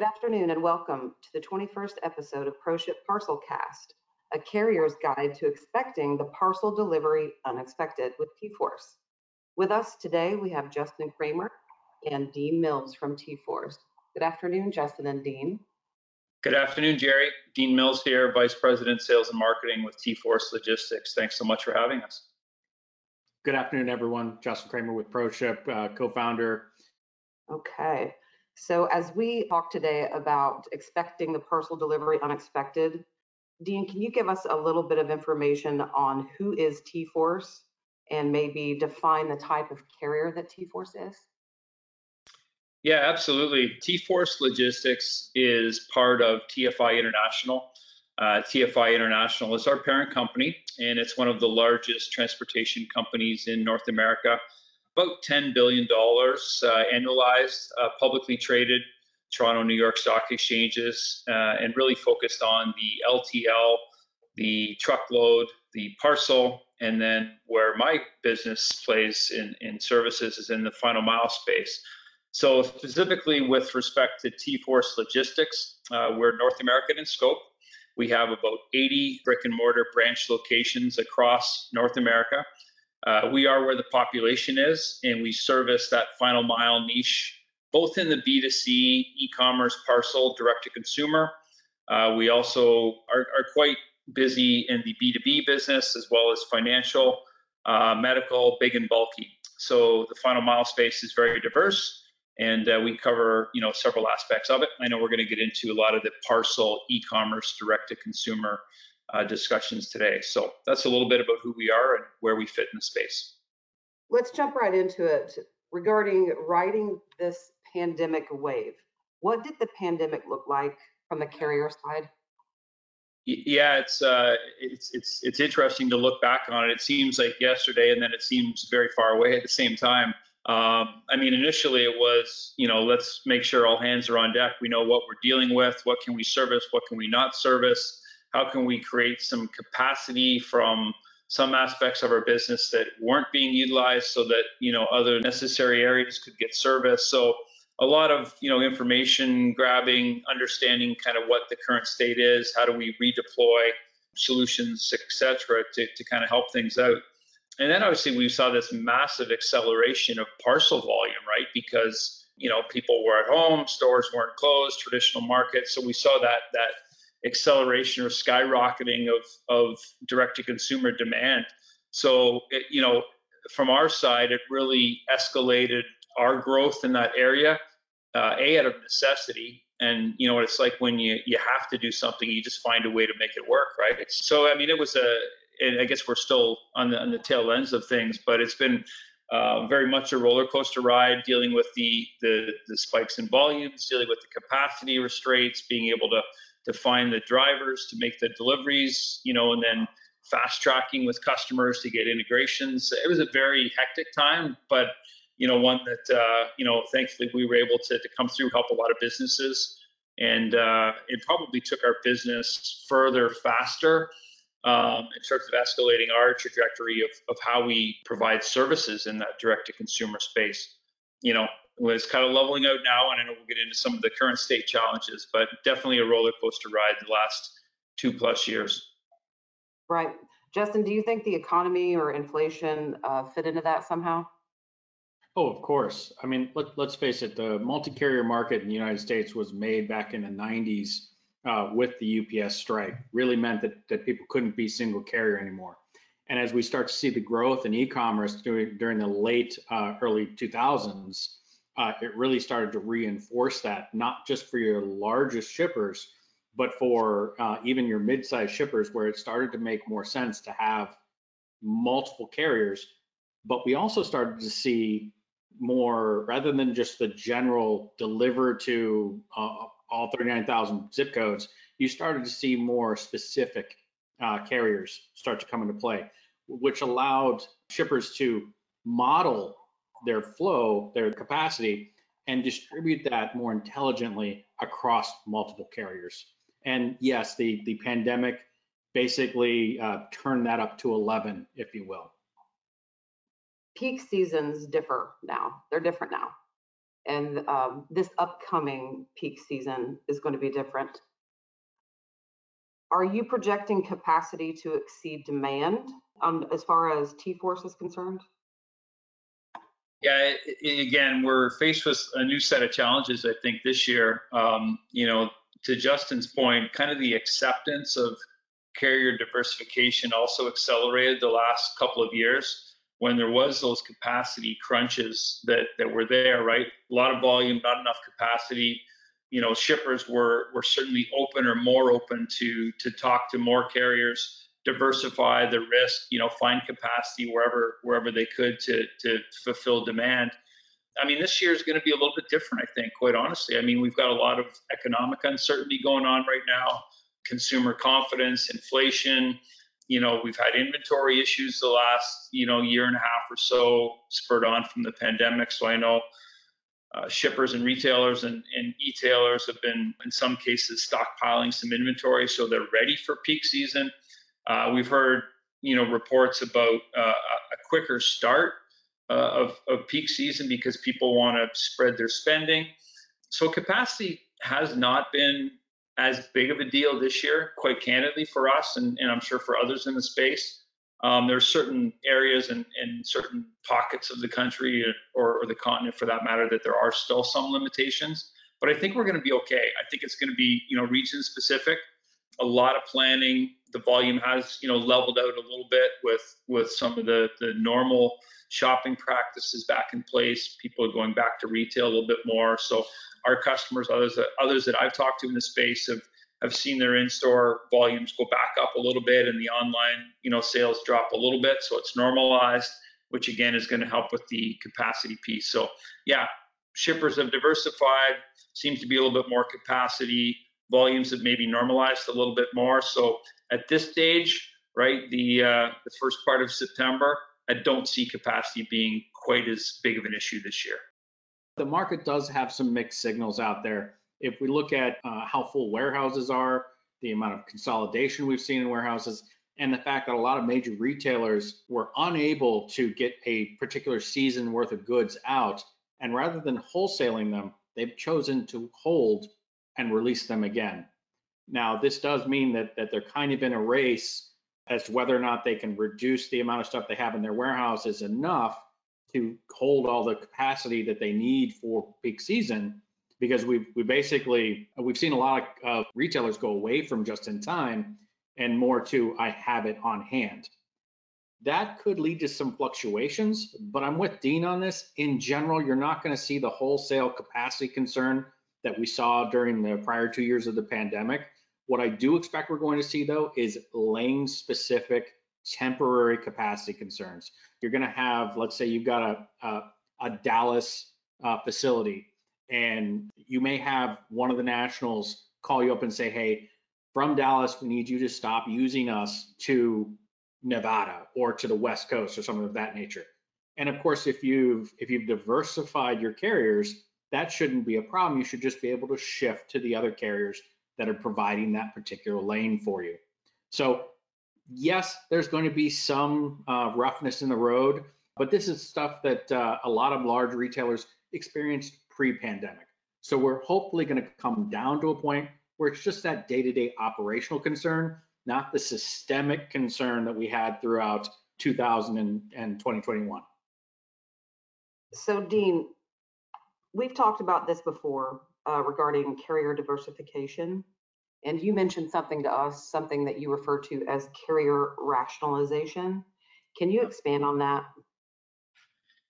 Good afternoon and welcome to the 21st episode of ProShip Parcel Cast, a carrier's guide to expecting the parcel delivery unexpected with T-Force. With us today, we have Justin Cramer and Dean Mills from T-Force. Good afternoon, Justin and Dean. Good afternoon, Jerri. Dean Mills here, Vice President, Sales and Marketing with T-Force Logistics. Thanks so much for having us. Good afternoon, everyone. Justin Cramer with ProShip, uh, co-founder. Okay. So as we talk today about expecting the parcel delivery unexpected, Dean, can you give us a little bit of information on who is T-Force and maybe define the type of carrier that T-Force is? Yeah, absolutely. T-Force Logistics is part of TFI International. Uh, TFI International is our parent company, and it's one of the largest transportation companies in North America. About $10 billion uh, annualized, uh, publicly traded, Toronto, New York stock exchanges, uh, and really focused on the LTL, the truckload, the parcel, and then where my business plays in, in services is in the final mile space. So specifically with respect to T-Force Logistics, uh, we're North American in scope. We have about 80 brick and mortar branch locations across North America. Uh, we are where the population is, and we service that final mile niche, both in the B2C, e-commerce, parcel, direct to consumer. Uh, we also are, are, quite busy in the B2B business as well as financial, uh, medical, big and bulky. So the final mile space is very diverse and uh, we cover you know several aspects of it. I know we're going to get into a lot of the parcel, e-commerce, direct-to-consumer uh, discussions today. So that's a little bit about who we are and where we fit in the space. Let's jump right into it regarding riding this pandemic wave. What did the pandemic look like from the carrier side? Yeah, it's uh, it's it's it's interesting to look back on it. It seems like yesterday, and then it seems very far away at the same time. Um, I mean, initially it was, you know, let's make sure all hands are on deck. We know what we're dealing with. What can we service? What can we not service? How can we create some capacity from some aspects of our business that weren't being utilized so that, you know, other necessary areas could get service? So a lot of, you know, information grabbing, understanding kind of what the current state is. How do we redeploy solutions, et cetera, to, to kind of help things out? And then obviously we saw this massive acceleration of parcel volume, right? Because you know people were at home, stores weren't closed, traditional markets. So we saw that that acceleration or skyrocketing of of direct to consumer demand. So it, you know from our side, it really escalated our growth in that area. Uh, a out of necessity, and you know what it's like when you you have to do something, you just find a way to make it work, right? So I mean, it was a I guess we're still on the, on the tail ends of things, but it's been uh, very much a roller coaster ride, dealing with the, the, the spikes in volumes, dealing with the capacity restraints, being able to to find the drivers to make the deliveries, you know, and then fast tracking with customers to get integrations. It was a very hectic time, but you know, one that uh, you know, thankfully we were able to, to come through, help a lot of businesses, and uh, it probably took our business further faster um, in terms of escalating our trajectory of, of how we provide services in that direct to consumer space. You know, it's kind of leveling out now, and I know we'll get into some of the current state challenges, but definitely a roller coaster ride the last two plus years. Right. Justin, do you think the economy or inflation uh, fit into that somehow? Oh, of course. I mean, let, let's face it, the multi carrier market in the United States was made back in the 90s uh, with the UPS strike really meant that, that people couldn't be single carrier anymore. And as we start to see the growth in e-commerce during, during the late uh, early 2000s, uh, it really started to reinforce that, not just for your largest shippers, but for uh, even your mid-sized shippers, where it started to make more sense to have multiple carriers. But we also started to see more, rather than just the general deliver to uh, all 39,000 zip codes, you started to see more specific uh, carriers start to come into play, which allowed shippers to model their flow, their capacity, and distribute that more intelligently across multiple carriers. And yes, the, the pandemic basically uh, turned that up to 11, if you will. Peak seasons differ now. They're different now. and um, this upcoming peak season is going to be different. Are you projecting capacity to exceed demand um, as far as T-Force is concerned? Yeah, again, we're faced with a new set of challenges, I think, this year. Um, you know, to Justin's point, kind of the acceptance of carrier diversification also accelerated the last couple of years when there was those capacity crunches that that were there, right? A lot of volume, not enough capacity. You know, shippers were were certainly open or more open to to talk to more carriers, diversify the risk, you know, find capacity wherever wherever they could to to fulfill demand. I mean, this year is going to be a little bit different, I think, quite honestly. I mean, we've got a lot of economic uncertainty going on right now, consumer confidence, inflation. You know, we've had inventory issues the last, you know, year and a half or so, spurred on from the pandemic. So I know uh, shippers and retailers and, and e-tailers have been, in some cases, stockpiling some inventory so they're ready for peak season. Uh, we've heard, you know, reports about uh, a quicker start uh, of, of peak season because people want to spread their spending. So capacity has not been as big of a deal this year, quite candidly for us, and, and I'm sure for others in the space. Um, are certain areas and, and certain pockets of the country or, or the continent, for that matter, that there are still some limitations. But I think we're going to be okay. I think it's going to be, you know, region specific. A lot of planning. The volume has, you know, leveled out a little bit with with some of the the normal shopping practices back in place. People are going back to retail a little bit more. So our customers, others that others that I've talked to in the space have have seen their in-store volumes go back up a little bit and the online, you know, sales drop a little bit. So it's normalized, which again is going to help with the capacity piece. So yeah, shippers have diversified, seems to be a little bit more capacity, volumes have maybe normalized a little bit more. So at this stage, right, the uh, the first part of September, I don't see capacity being quite as big of an issue this year. The market does have some mixed signals out there. If we look at uh, how full warehouses are, the amount of consolidation we've seen in warehouses, and the fact that a lot of major retailers were unable to get a particular season worth of goods out, and rather than wholesaling them, they've chosen to hold and release them again. Now, this does mean that, that they're kind of in a race as to whether or not they can reduce the amount of stuff they have in their warehouses enough to hold all the capacity that they need for peak season because we've we basically we've seen a lot of uh, retailers go away from just in time and more to I have it on hand. That could lead to some fluctuations, but I'm with Dean on this. In general, you're not going to see the wholesale capacity concern that we saw during the prior two years of the pandemic. What I do expect we're going to see though is lane specific temporary capacity concerns. You're going to have, let's say you've got a, a, a Dallas uh, facility and you may have one of the nationals call you up and say, hey, from Dallas, we need you to stop using us to Nevada or to the West Coast or something of that nature. And of course, if you've if you've diversified your carriers, that shouldn't be a problem. You should just be able to shift to the other carriers that are providing that particular lane for you. So yes, there's going to be some uh, roughness in the road, but this is stuff that uh, a lot of large retailers experienced pre-pandemic. So we're hopefully going to come down to a point where it's just that day-to-day operational concern, not the systemic concern that we had throughout 2000 and, and 2021. So Dean, we've talked about this before, uh, regarding carrier diversification. And you mentioned something to us, something that you refer to as carrier rationalization. Can you expand on that?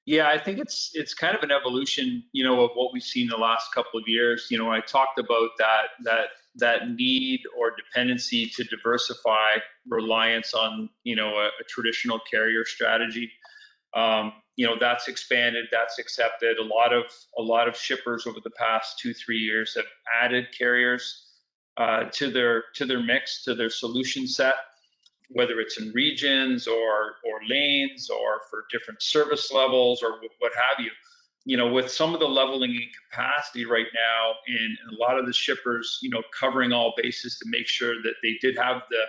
Yeah, I think it's it's kind of an evolution, you know, of what we've seen the last couple of years. You know, I talked about that that that need or dependency to diversify reliance on, you know, a, a traditional carrier strategy. Um, you know that's expanded that's accepted a lot of a lot of shippers over the past two three years have added carriers uh, to their to their mix to their solution set whether it's in regions or or lanes or for different service levels or what have you you know with some of the leveling in capacity right now and, and a lot of the shippers you know covering all bases to make sure that they did have the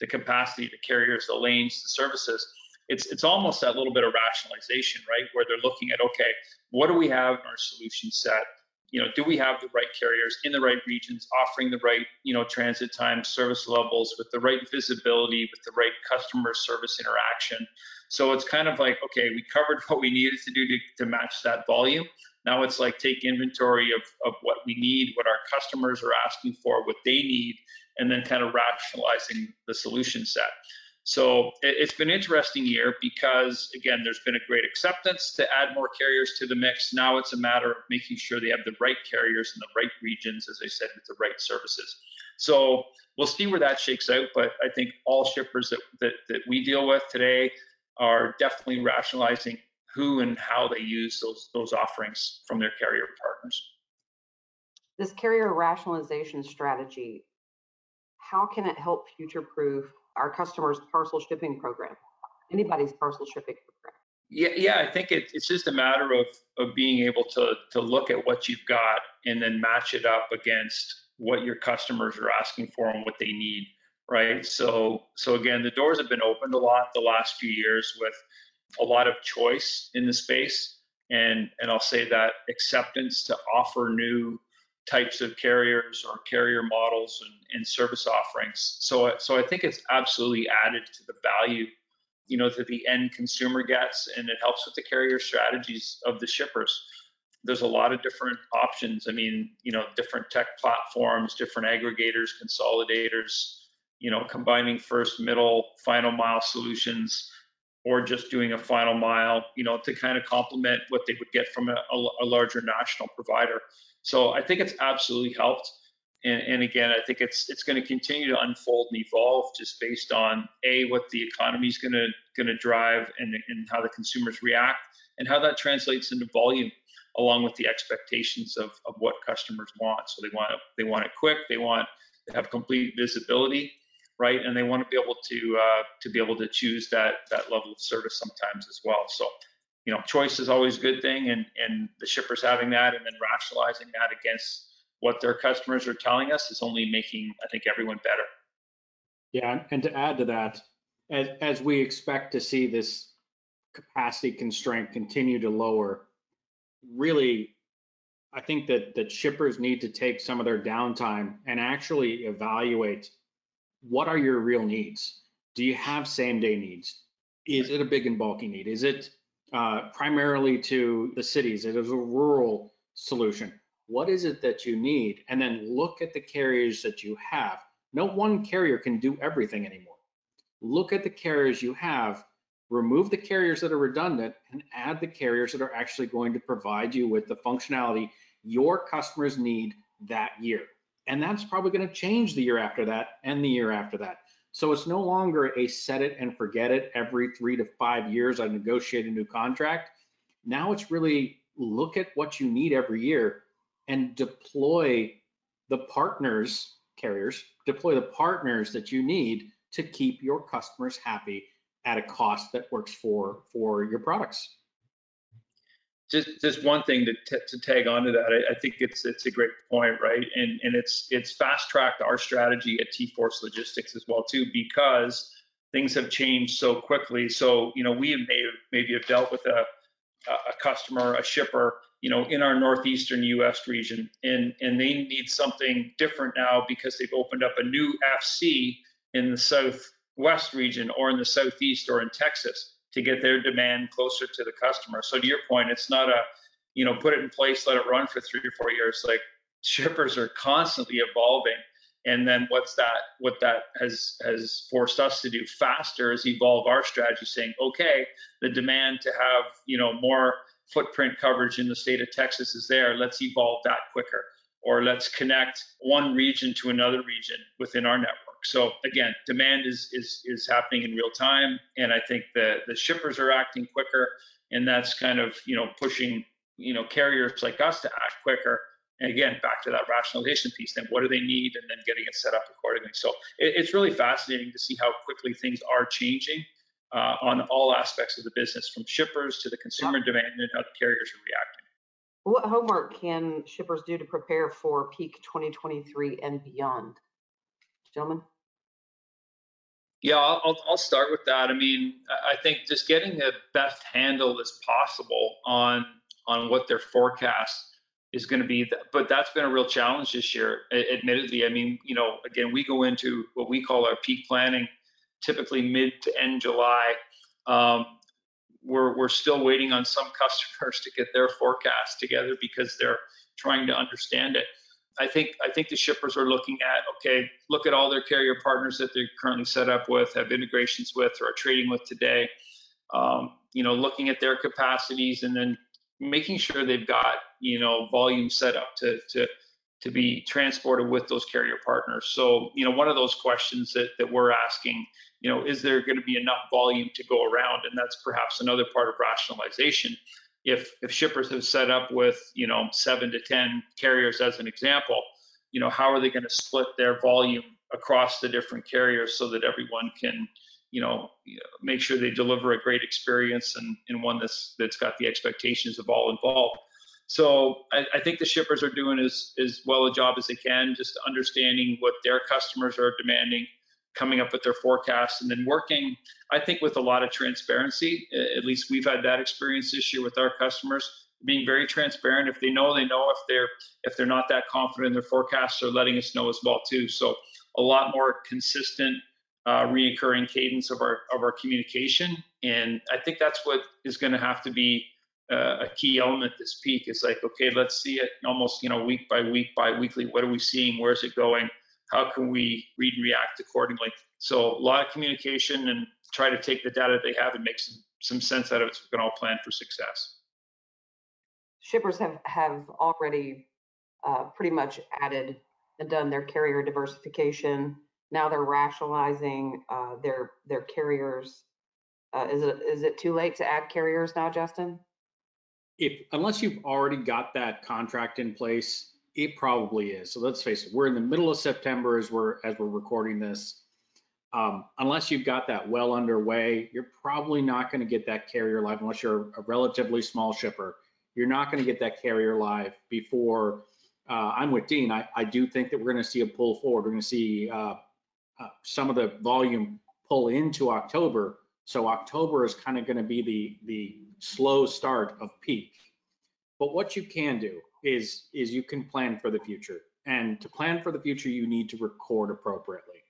the capacity the carriers the lanes the services it's it's almost that little bit of rationalization, right? Where they're looking at, okay, what do we have in our solution set? You know, do we have the right carriers in the right regions, offering the right, you know, transit time, service levels, with the right visibility, with the right customer service interaction? So it's kind of like, okay, we covered what we needed to do to, to match that volume. Now it's like take inventory of, of what we need, what our customers are asking for, what they need, and then kind of rationalizing the solution set. So it's been an interesting year because, again, there's been a great acceptance to add more carriers to the mix. Now it's a matter of making sure they have the right carriers in the right regions, as I said, with the right services. So we'll see where that shakes out. But I think all shippers that, that, that we deal with today are definitely rationalizing who and how they use those, those offerings from their carrier partners. This carrier rationalization strategy, how can it help future proof our customers' parcel shipping program, anybody's parcel shipping program? Yeah, yeah, I think it, it's just a matter of of being able to to look at what you've got and then match it up against what your customers are asking for and what they need, right? So so again, the doors have been opened a lot the last few years with a lot of choice in the space, and and I'll say that acceptance to offer new types of carriers or carrier models and, and service offerings. So, so I think it's absolutely added to the value, you know, that the end consumer gets, and it helps with the carrier strategies of the shippers. There's a lot of different options. I mean, you know, different tech platforms, different aggregators, consolidators, you know, combining first, middle, final mile solutions, or just doing a final mile, you know, to kind of complement what they would get from a, a, a larger national provider. So I think it's absolutely helped. And, and again, I think it's it's going to continue to unfold and evolve just based on a what the economy is going to going to drive and, and how the consumers react and how that translates into volume along with the expectations of, of what customers want. So they want they want it quick, they want to have complete visibility, right? And they want to be able to uh, to be able to choose that that level of service sometimes as well. So you know, choice is always a good thing, and and the shippers having that and then rationalizing that against what their customers are telling us is only making, I think, everyone better. Yeah, and to add to that, as as we expect to see this capacity constraint continue to lower, really, I think that that shippers need to take some of their downtime and actually evaluate what are your real needs. Do you have same day needs? Is it a big and bulky need? Is it uh, primarily to the cities. It is a rural solution. What is it that you need? And then look at the carriers that you have. No one carrier can do everything anymore. Look at the carriers you have, remove the carriers that are redundant, and add the carriers that are actually going to provide you with the functionality your customers need that year. And that's probably going to change the year after that and the year after that. So it's no longer a set it and forget it every three to five years I negotiate a new contract. Now it's really look at what you need every year and deploy the partners, carriers, deploy the partners that you need to keep your customers happy at a cost that works for for your products just just one thing to, to tag onto that, I, I, think it's it's a great point, right? And and it's it's fast tracked our strategy at T Force Logistics as well too, because things have changed so quickly. So you know we may have, maybe have dealt with a a customer, a shipper, you know, in our northeastern U.S. region, and and they need something different now because they've opened up a new FC in the southwest region or in the southeast or in Texas to get their demand closer to the customer. So to your point, it's not a, you know, put it in place, let it run for three or four years. Like shippers are constantly evolving. And then what's that, what that has has forced us to do faster is evolve our strategy saying, okay, the demand to have, you know, more footprint coverage in the state of Texas is there. Let's evolve that quicker. Or let's connect one region to another region within our network so again, demand is is is happening in real time, and I think the the shippers are acting quicker, and that's kind of you know pushing you know carriers like us to act quicker. And again, back to that rationalization piece, then what do they need, and then getting it set up accordingly. So it, it's really fascinating to see how quickly things are changing uh, on all aspects of the business, from shippers to the consumer demand and how the carriers are reacting. What homework can shippers do to prepare for peak 2023 and beyond? Gentlemen? Yeah, I'll, I'll start with that. I mean, I think just getting the best handle as possible on on what their forecast is going to be. But that's been a real challenge this year, admittedly. I mean, you know, again, we go into what we call our peak planning, typically mid to end July. Um, we're, we're still waiting on some customers to get their forecast together because they're trying to understand it. I think I think the shippers are looking at okay, look at all their carrier partners that they're currently set up with, have integrations with, or are trading with today. Um, you know, looking at their capacities and then making sure they've got you know volume set up to to to be transported with those carrier partners. So you know, one of those questions that that we're asking, you know, is there going to be enough volume to go around? And that's perhaps another part of rationalization if if shippers have set up with you know seven to ten carriers as an example you know how are they going to split their volume across the different carriers so that everyone can you know make sure they deliver a great experience and, and one that's that's got the expectations of all involved? So I, I think the shippers are doing as as well a job as they can just understanding what their customers are demanding coming up with their forecasts and then working i think with a lot of transparency. At least we've had that experience this year with our customers being very transparent. If they know they know. If they're if they're not that confident in their forecasts they're letting us know as well too. So a lot more consistent uh, reoccurring cadence of our of our communication. And i think that's what is going to have to be uh, a key element this peak. Is like okay let's see it almost you know week by week by weekly what are we seeing? Where's it going how can we read and react accordingly? So a lot of communication and try to take the data they have and make some, some sense out of it so we can all plan for success. Shippers have, have already uh, pretty much added and done their carrier diversification. Now they're rationalizing uh, their their carriers. Uh, is it is it too late to add carriers now, Justin? If unless you've already got that contract in place, it probably is. So let's face it, we're in the middle of September as we're as we're recording this. Um, unless you've got that well underway, you're probably not going to get that carrier live unless you're a relatively small shipper. You're not going to get that carrier live before. Uh, I'm with Dean. I, I do think that we're going to see a pull forward. We're going to see uh, uh, some of the volume pull into October. So October is kind of going to be the the slow start of peak. But what you can do is is you can plan for the future. And to plan for the future, you need to record appropriately.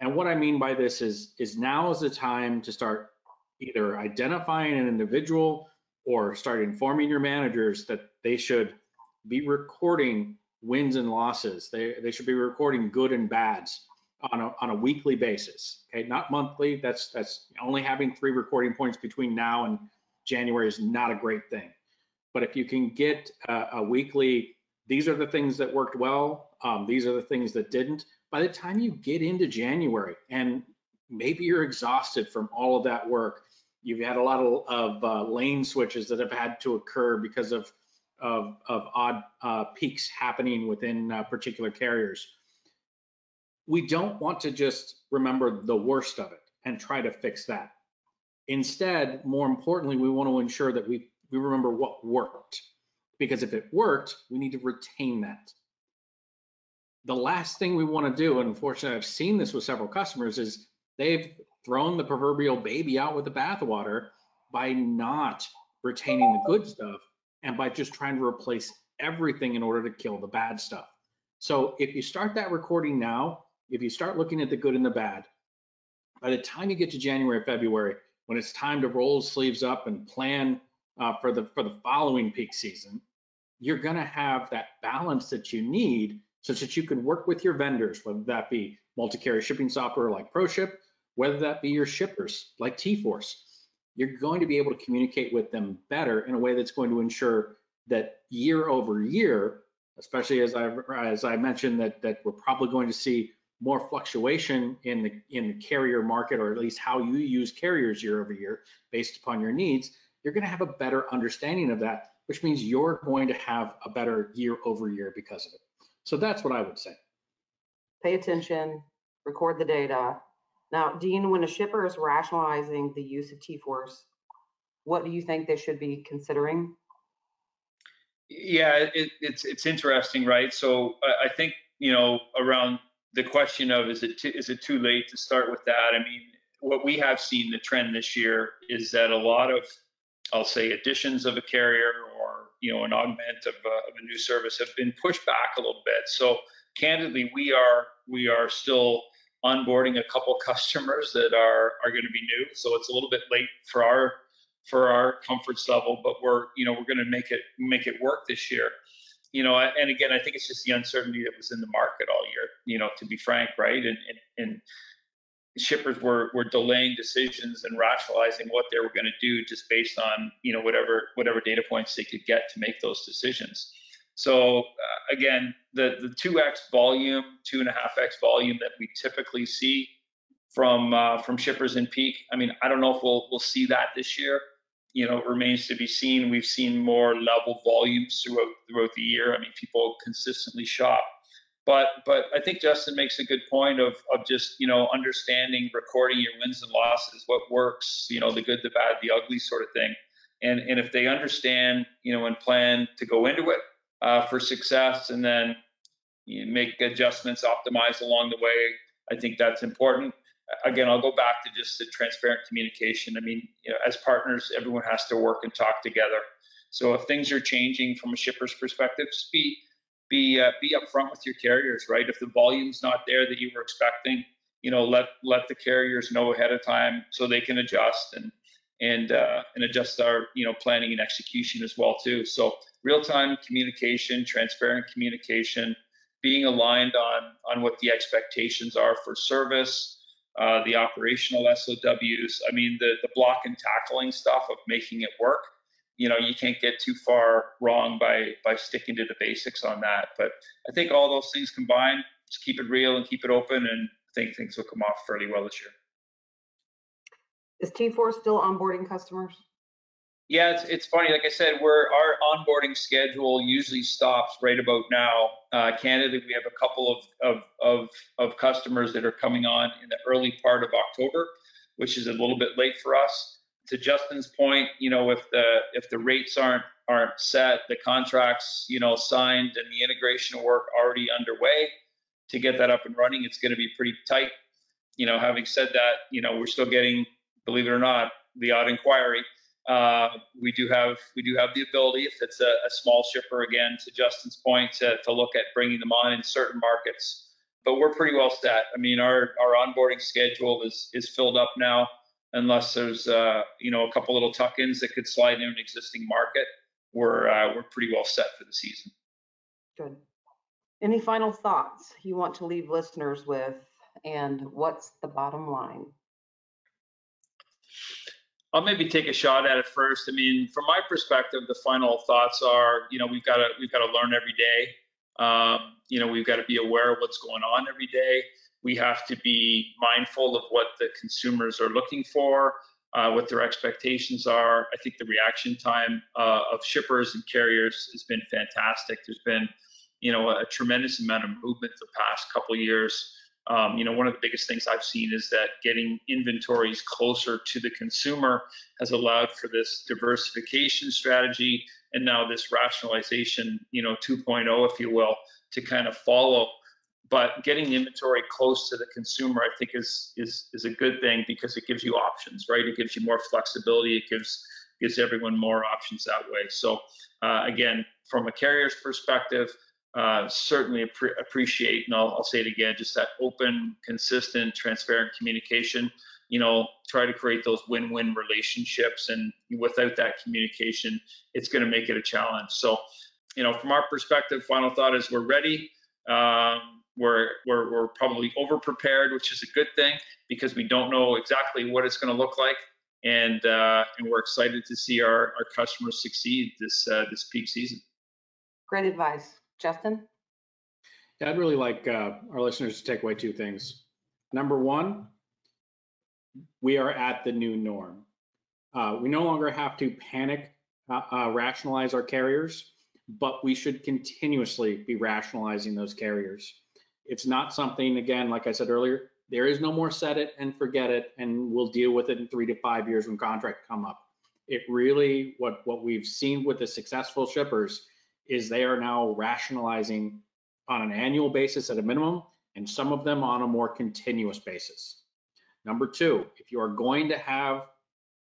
And what I mean by this is is now is the time to start either identifying an individual or start informing your managers that they should be recording wins and losses. They they should be recording good and bads on a on a weekly basis. Okay, not monthly. That's that's only having three recording points between now and January is not a great thing. But if you can get a, a weekly, these are the things that worked well, um, these are the things that didn't. By the time you get into January and maybe you're exhausted from all of that work, you've had a lot of, of uh, lane switches that have had to occur because of of, of odd uh, peaks happening within uh, particular carriers. We don't want to just remember the worst of it and try to fix that. Instead, more importantly, we want to ensure that we we remember what worked. Because if it worked, we need to retain that. The last thing we want to do, and unfortunately, I've seen this with several customers, is they've thrown the proverbial baby out with the bathwater by not retaining the good stuff and by just trying to replace everything in order to kill the bad stuff. So if you start that recording now, if you start looking at the good and the bad, by the time you get to January, February, when it's time to roll sleeves up and plan uh, for the for the following peak season, you're going to have that balance that you need such that you can work with your vendors, whether that be multi-carrier shipping software like ProShip, whether that be your shippers like T-Force. You're going to be able to communicate with them better in a way that's going to ensure that year over year, especially as I as I mentioned that that we're probably going to see more fluctuation in the in the carrier market, or at least how you use carriers year over year based upon your needs you're going to have a better understanding of that, which means you're going to have a better year over year because of it. So that's what I would say. Pay attention, record the data. Now, Dean, when a shipper is rationalizing the use of T-Force, what do you think they should be considering? Yeah, it, it's it's interesting, right? So I, I think you know around the question of is it is it too late to start with that? I mean, what we have seen the trend this year is that a lot of I'll say additions of a carrier or you know, an augment of, uh, of a new service have been pushed back a little bit. So candidly, we are we are still onboarding a couple customers that are are going to be new. So it's a little bit late for our for our comforts level, but we're you know we're going to make it make it work this year. You know, and again, I think it's just the uncertainty that was in the market all year. You know, to be frank, right? And and, and shippers were were delaying decisions and rationalizing what they were going to do just based on you know whatever whatever data points they could get to make those decisions. So uh, again, the the two x volume, two and a half x volume that we typically see from uh, from shippers in peak. I mean, I don't know if we'll we'll see that this year. You know, it remains to be seen. We've seen more level volumes throughout throughout the year. I mean, people consistently shop but but I think Justin makes a good point of of just you know understanding recording your wins and losses, what works, you know, the good, the bad, the ugly sort of thing. And and if they understand, you know, and plan to go into it uh, for success, and then you make adjustments, optimize along the way, I think that's important. Again, I'll go back to just the transparent communication. I mean, you know, as partners, everyone has to work and talk together. So if things are changing from a shipper's perspective, just be uh, be upfront with your carriers, right? If the volume's not there that you were expecting, you know, let let the carriers know ahead of time so they can adjust and and uh, and adjust our you know planning and execution as well too. So real time communication, transparent communication, being aligned on on what the expectations are for service, uh, the operational SOWs. I mean the the block and tackling stuff of making it work you know you can't get too far wrong by by sticking to the basics on that. But i think all those things combined just keep it real and keep it open and i think things will come off fairly well this year. Is T-Force still onboarding customers? Yeah it's, it's funny like i said we're our onboarding schedule usually stops right about now. Uh, candidly we have a couple of, of of of customers that are coming on in the early part of october which is a little bit late for us to Justin's point, you know, if the if the rates aren't aren't set, the contracts, you know, signed and the integration work already underway to get that up and running, it's going to be pretty tight. You know, having said that, you know, we're still getting, believe it or not, the odd inquiry. Uh, we do have we do have the ability, if it's a, a small shipper, again, to Justin's point, to, to look at bringing them on in certain markets. But we're pretty well set. I mean, our our onboarding schedule is is filled up now unless there's uh, you know a couple little tuck-ins that could slide in an existing market, we're uh, we're pretty well set for the season. Good. Any final thoughts you want to leave listeners with, and what's the bottom line? I'll maybe take a shot at it first. I mean, from my perspective, the final thoughts are, you know, we've got to we've got to learn every day. Um, you know, we've got to be aware of what's going on every day we have to be mindful of what the consumers are looking for, uh, what their expectations are. I think the reaction time uh, of shippers and carriers has been fantastic. There's been, you know, a, tremendous amount of movement the past couple years. Um, you know, one of the biggest things I've seen is that getting inventories closer to the consumer has allowed for this diversification strategy and now this rationalization, you know, 2.0, if you will, to kind of follow but getting inventory close to the consumer i think is is is a good thing because it gives you options right? It gives you more flexibility. It gives gives everyone more options that way. So uh, again from a carrier's perspective uh, certainly ap- appreciate and I'll, I'll say it again just that open consistent transparent communication. You know try to create those win-win relationships and without that communication it's going to make it a challenge. So you know from our perspective final thought is we're ready. Um, we're, we're, we're probably over prepared, which is a good thing because we don't know exactly what it's going to look like. And, uh, and we're excited to see our, our customers succeed this, uh, this peak season. Great advice. Justin? Yeah, I'd really like uh, our listeners to take away two things. Number one, we are at the new norm. Uh, we no longer have to panic, uh, uh, rationalize our carriers, but we should continuously be rationalizing those carriers. It's not something, again, like I said earlier, there is no more set it and forget it, and we'll deal with it in three to five years when contracts come up. It really, what, what we've seen with the successful shippers is they are now rationalizing on an annual basis at a minimum, and some of them on a more continuous basis. Number two, if you are going to have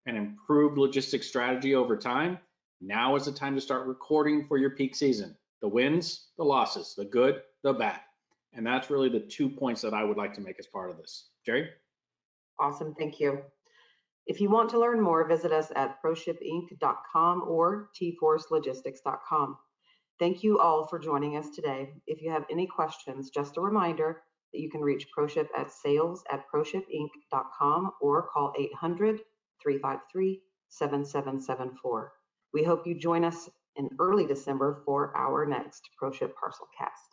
an improved logistics strategy over time, Now is the time to start recording for your peak season. The wins, the losses, the good, the bad. And that's really the two points that I would like to make as part of this. Jerri? Awesome, thank you. If you want to learn more, visit us at proshipinc.com or tforcelogistics.com. Thank you all for joining us today. If you have any questions, just a reminder that you can reach ProShip at sales at proshipinc.com or call 800 353 7774. We hope you join us in early December for our next ProShip Parcel Cast.